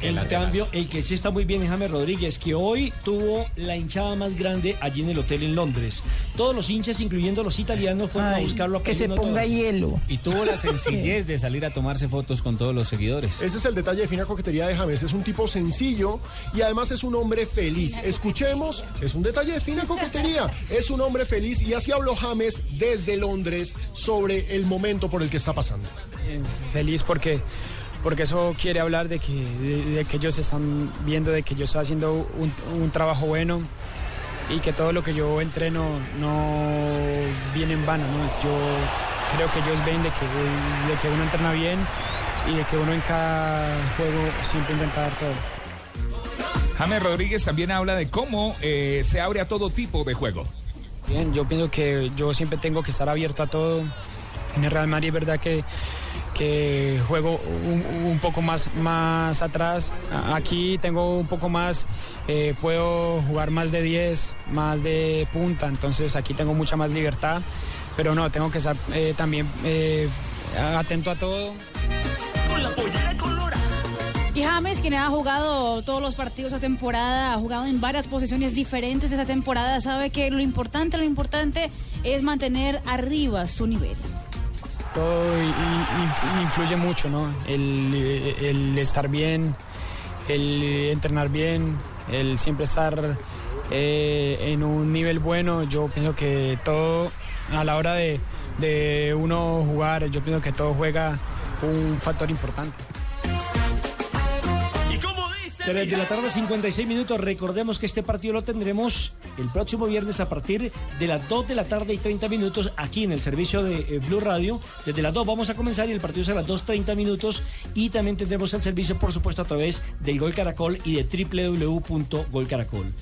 En cambio, el que sí está muy bien es James Rodríguez, que hoy tuvo la hinchada más grande allí en el hotel en Londres. Todos los hinchas, incluyendo los italianos, fueron a buscarlo a que se ponga hielo. Y tuvo la sencillez de salir a tomarse fotos con todos los seguidores. Ese es el detalle de fina coquetería de James. Es un tipo sencillo y además es un hombre feliz. Escuchemos, es un detalle de fina coquetería. Es un hombre feliz y así habló James desde Londres sobre el momento por el que está pasando. Feliz porque porque eso quiere hablar de que, de, de que ellos están viendo de que yo estoy haciendo un, un trabajo bueno y que todo lo que yo entreno no viene en vano. ¿no? Yo creo que ellos ven de que, de que uno entrena bien y de que uno en cada juego siempre intenta dar todo. James Rodríguez también habla de cómo eh, se abre a todo tipo de juego. Bien, yo pienso que yo siempre tengo que estar abierto a todo. En el Real Madrid es verdad que, que juego un, un poco más, más atrás. Aquí tengo un poco más, eh, puedo jugar más de 10, más de punta, entonces aquí tengo mucha más libertad. Pero no, tengo que estar eh, también eh, atento a todo. Y James, quien ha jugado todos los partidos esta temporada, ha jugado en varias posiciones diferentes esta temporada, sabe que lo importante, lo importante es mantener arriba su nivel. Todo influye mucho, ¿no? El, el estar bien, el entrenar bien, el siempre estar eh, en un nivel bueno. Yo pienso que todo, a la hora de, de uno jugar, yo pienso que todo juega un factor importante. 3 de la tarde, 56 minutos. Recordemos que este partido lo tendremos el próximo viernes a partir de las 2 de la tarde y 30 minutos aquí en el servicio de eh, Blue Radio. Desde las 2 vamos a comenzar y el partido será a las 2.30 minutos. Y también tendremos el servicio, por supuesto, a través del Gol Caracol y de www.golcaracol.